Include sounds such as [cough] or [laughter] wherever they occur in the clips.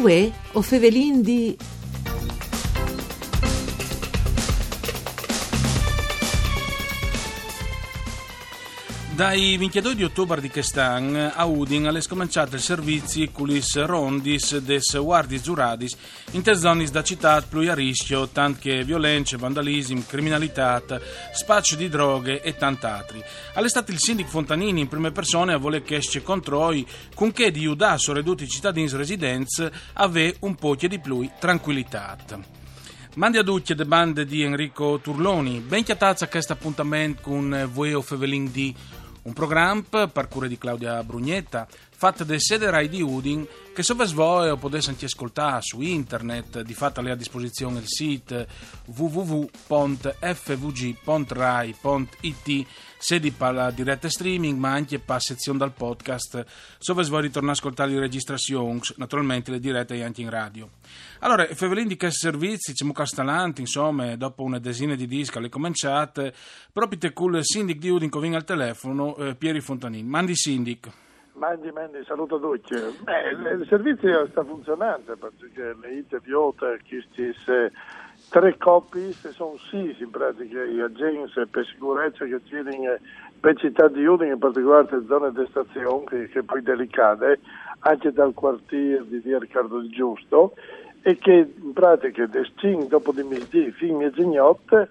Uè, o fevelin di... Dai 22 di ottobre di quest'anno a Udin alle scominciate il servizi culis rondis des guardis giuradis in te zone da città più a rischio, tant che violenze, vandalismo, criminalità, spaccio di droghe e tant'altri. All'estate il sindaco Fontanini in prime persone a voler che esce controi con che di Udasso reduti cittadini residenze ave un po' di più tranquillità. Mandi a tutti le bande di Enrico Turloni. Ben chiatazza questo appuntamento con voi o Fevelin di un programma per cura di Claudia Brugnetta, fatto da sede Rai di Udin, che se voi potete anche ascoltare su internet, di fatto è a disposizione il sito www.fvg.rai.it, sedi per la diretta streaming, ma anche per la sezione del podcast, se vuoi ritornare a ascoltare le registrazioni, naturalmente le dirette anche in radio. Allora, Fevelin di che servizi, siamo castellanti, insomma, dopo una decina di dischi alle cominciate, proprio te col sindic di Udin che al telefono, eh, Pieri Fontanini. Mandi sindic. Mandi, mandi, saluto tutti. Il servizio sta funzionando perché le interviste, questi tre coppie sono sì, in pratica, gli agenti per sicurezza che c'erano per città di Udine, in particolare le zone di stazione, che, che poi delicate, anche dal quartiere di via Riccardo di Giusto, e che in pratica destin dopo di misdì fino a mezzanotte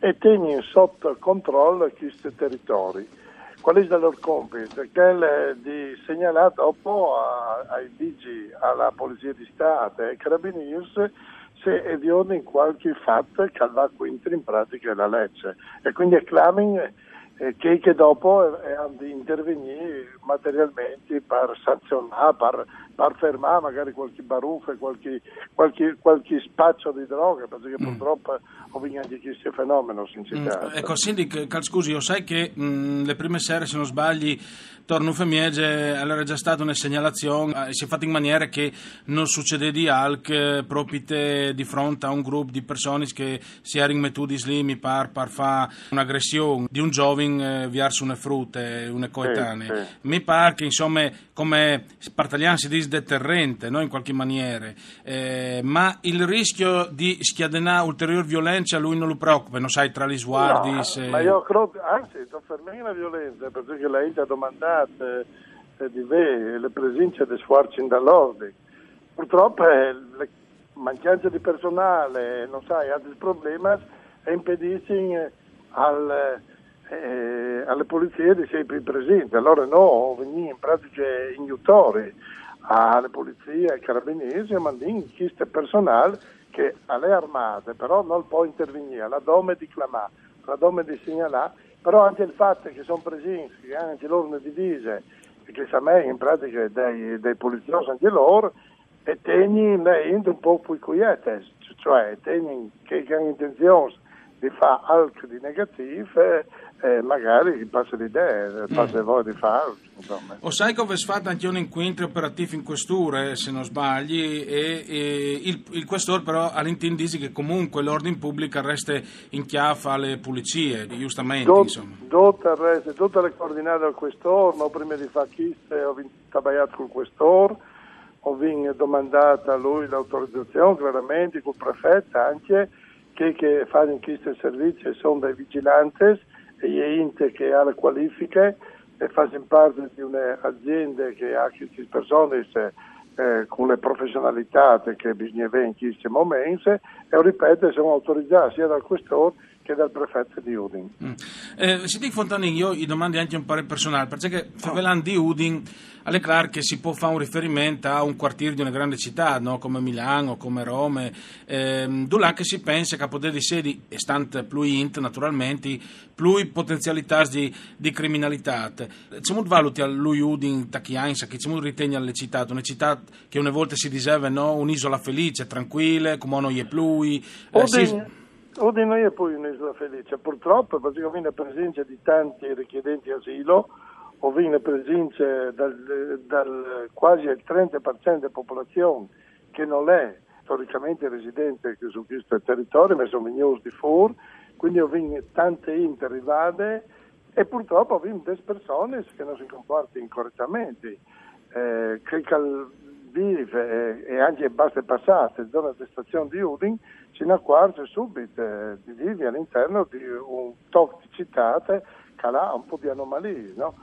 e tengono sotto controllo questi territori. Qual è il loro compito? Quello di segnalare dopo ai vigili, alla Polizia di Stato e ai Carabinieri se è di ordine qualche fatto che va quindi in pratica la legge. E quindi acclamano eh, che, che, dopo eh, hanno di intervenire materialmente per sanzionare, per, per, fermare magari qualche baruffa, qualche, qualche, qualche spaccio di droga, perché mm. purtroppo ho visto anche questo fenomeno. Mm, ecco, Cindy, scusi, io sai che mh, mm, le prime sere, se non sbagli, torno Femiege, era già stata una segnalazione, eh, si è fatta in maniera che non succede di alc eh, proprio di fronte a un gruppo di persone che si erano mettuti lì, mi par, par fa un'aggressione di un giovane eh, verso una frutte, una coetanee. Sì, sì. Mi pare che insomma come partagliano si dice deterrente no? in qualche maniera, eh, ma il rischio di schiadenare ulteriore violenza a lui non lo preoccupa, non sai tra gli sguardi. No, se... Ma io credo, anzi, non fermi la violenza perché lei ti ha domandato eh, di me le presenze di sforzi dall'ordine. Purtroppo eh, le mancanze di personale, non sai, altri problemi impediscono eh, al eh, alle polizie di essere presenti. Allora no, veniamo in pratica ignuttori alle polizie, ai carabinieri, e mandiamo questo personale che alle armate però non può intervenire, la dome di clamare, la dome di segnalare, però anche il fatto che sono presenti, che anche loro le divise, che sa me in pratica dei, dei poliziosi anche loro, e tengono un po' più quiete, cioè tengono che, che hanno intenzione di fare altro di negativo eh, magari passa l'idea, passa mm. voglia di farlo. Insomma. O sai come si fa anche un incontro operativo in questure, se non sbagli, e, e il, il questore però all'intendisi che comunque l'ordine pubblico resta in chiaffa alle pulizie, giustamente. Dot, insomma. Tutto tutte le coordinate al questore, ma prima di fare chiste ho tabagliato col questore, ho domandato a lui l'autorizzazione, chiaramente, col prefetto anche, che, che fanno in questo servizio sono dei vigilanti e ente che ha le qualifiche e fanno parte di un'azienda che ha queste persone eh, con le professionalità che bisogna avere in questi momenti e ripeto sono autorizzati sia dal questore che dal prefetto di Udin. Mm. Eh, Senti Fontanini, io gli domando anche un parere personale, perché Favelan di Udin chiaro che si può fare un riferimento a un quartiere di una grande città, no? come Milano, come Roma, eh, dove che si pensa che a poter di sedi, e stante più int naturalmente, più potenzialità di, di criminalità. Come valuti a lui Udin, Tachiansa, che come ritiene alle città, una città che una volta si diceva no? un'isola felice, tranquilla, come non è più... Eh, si... Udine è poi un'isola felice, purtroppo perché viene presenza di tanti richiedenti asilo, o viene presenza dal, dal quasi il 30% della popolazione che non è storicamente residente su questo territorio, ma sono venuti di fuori, quindi ho tante interrivate e purtroppo ho delle persone che non si comportano incorrettamente. Eh, che vive e, anche basta passare zona di stazione di Udin, ci accorge subito eh, di vivi all'interno di un tocco di città che ha un po' di anomalie, no?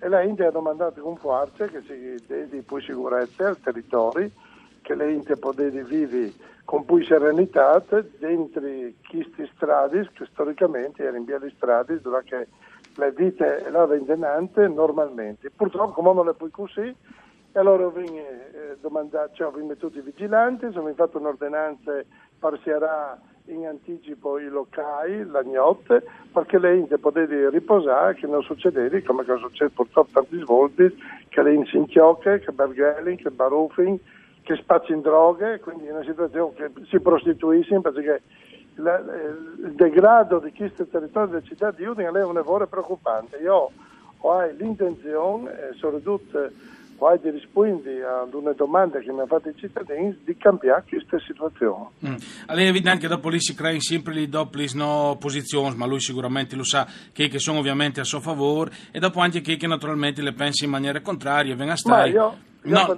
E la India ha domandato con forza che si dia più sicurezza al territorio, che le India potete vivere con più serenità dentro queste strade che storicamente erano via di strade dove le vite erano indenante normalmente. Purtroppo come non le puoi così, e allora ho eh, domandato, cioè, ho tutti vigilanti, sono fatto un'ordinanza parserà in anticipo i locali, la notte, perché le inte potete riposare, che non succedeva, come che succede purtroppo tanti svolti, che le si inchiocche, che bergelli, che baruffing, che spazzi in droghe, quindi è una situazione che si prostituisce perché la, il degrado di questo territorio della città di Udine è un lavoro preoccupante. Io ho l'intenzione, eh, soprattutto quasi rispondi ad una domanda che mi hanno fatto i cittadini di cambiare questa situazione. Mm. Allora, è evidente che dopo lì si creano sempre le doppie no posizioni, ma lui sicuramente lo sa, che, che sono ovviamente a suo favore e dopo anche che, che naturalmente le pensi in maniera contraria, venga a stare... Ma io no.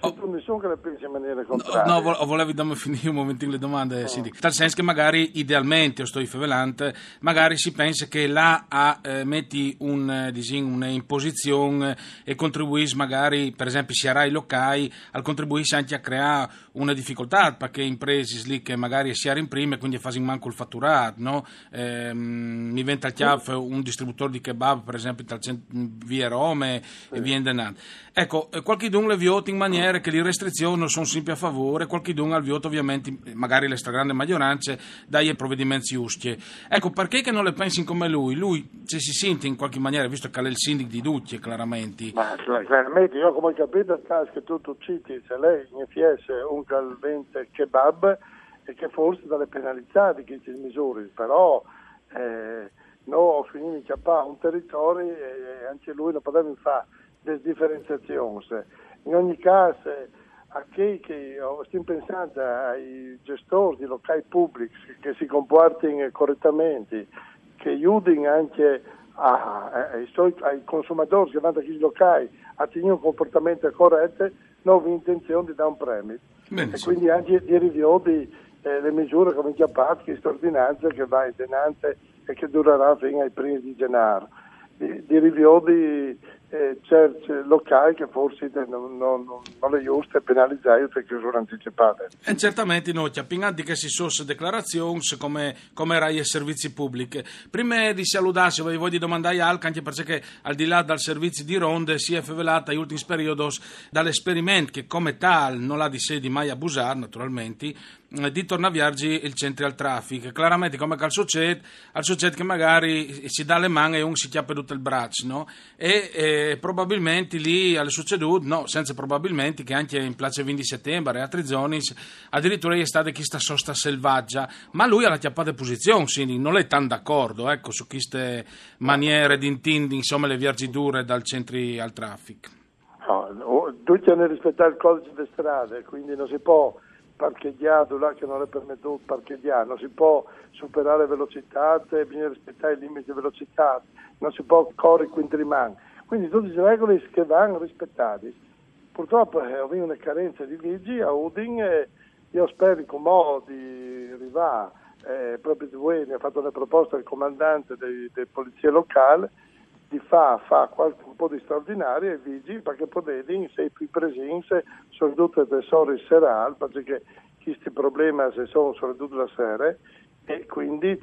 oh. tu nessuno che la pensi in maniera contraria. No, no volevo dammi [laughs] finire un momentino le domande, no. Cindy. Tal senso che magari idealmente, o sto fevelante, magari si pensa che là a, eh, metti un, eh, disin, un'imposizione e contribuisci magari, per esempio, sia rai locali, al contribuisci anche a creare una difficoltà, perché imprese lì che magari si rimprime, quindi fasi in manco il fatturato, no? Eh, mi diventa il chiaf un distributore di kebab, per esempio, via Rome sì. e via Indenat. Ecco, eh, qualche dun le viote in maniera che le restrizioni sono sempre a favore, qualche dun al vioto ovviamente, magari le stragrandi maggioranze, dai ai provvedimenti giusti. Ecco, perché che non le pensi come lui? Lui se si sente in qualche maniera, visto che è il sindaco di tutti, chiaramente. Ma chiaramente, io come ho capito, che tu, tu citi, se lei mi fiesse un calvente kebab, e che forse dalle penalità di queste misure, però eh, finito di cappare un territorio e anche lui non poteva fare delle differenziazioni. In ogni caso, a chi che stiamo pensando ai gestori di locali pubblici che si comportino correttamente, che aiutino anche a, ai, ai, consumatori che vanno da questi locali a tenere un comportamento corretto, non ho intenzione di dare un premio. Bene, e quindi anche di riviodi eh, le misure come già fatto, questa ordinanza che va in tenante e che durerà fino ai primi di gennaio. Di, di riviodi eh, locali che forse non, non, non le giuste penalizzare per chiusura anticipate. E certamente noi capiamo che si sono dichiarazioni come, come RAI e servizi pubblici. Prima di salutarsi, voglio di domandare anche, anche perché al di là dal servizio di ronde si è fevelata in ultimi periodi dall'esperimento che come tal non ha di sé di mai abusare naturalmente di tornaviargi il centro al traffico. Chiaramente come al societ, al societ che magari si dà le mani e uno si chiappa tutto il braccio, no? E, e probabilmente lì alle succedute, no, senza probabilmente che anche in Place 20 settembre e altre zone addirittura è stata questa sosta selvaggia, ma lui ha la chiappata posizione, quindi non è tanto d'accordo, ecco, su queste maniere di intendere, insomma, le viaggi dure dal centro al traffico. No, tutti hanno rispettato il codice delle strade, quindi non si può parcheggiato là che non è permesso parcheggiare, non si può superare velocità, bisogna rispettare i limiti di velocità, non si può correre quintrimani. Quindi tutte le regole che vanno rispettate. Purtroppo eh, ho una carenza di vigili a Udin e io spero con modo di arrivare, eh, proprio di voi mi ha fatto una proposta il comandante delle polizie locali di fare fa qualche un po' di straordinario e vigili perché potete sei più presenze soprattutto le ore serali perché questi problemi se sono soprattutto la sera e quindi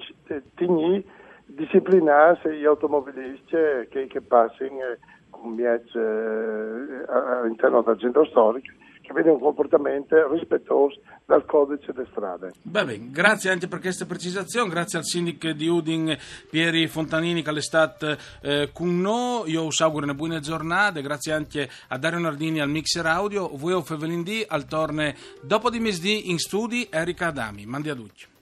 tigni disciplinarsi gli automobilisti che, che passano con viaggi eh, all'interno del centro storico che vede un comportamento rispettoso dal codice delle strade. Bene, grazie anche per questa precisazione, grazie al sindaco di Udin Pieri Fontanini che è stato eh, con noi, io vi auguro una buona giornata, grazie anche a Dario Nardini al mixer audio, voi o Fevelindì al torne dopo di mesdì in studi Erika Adami, mandi a tutti.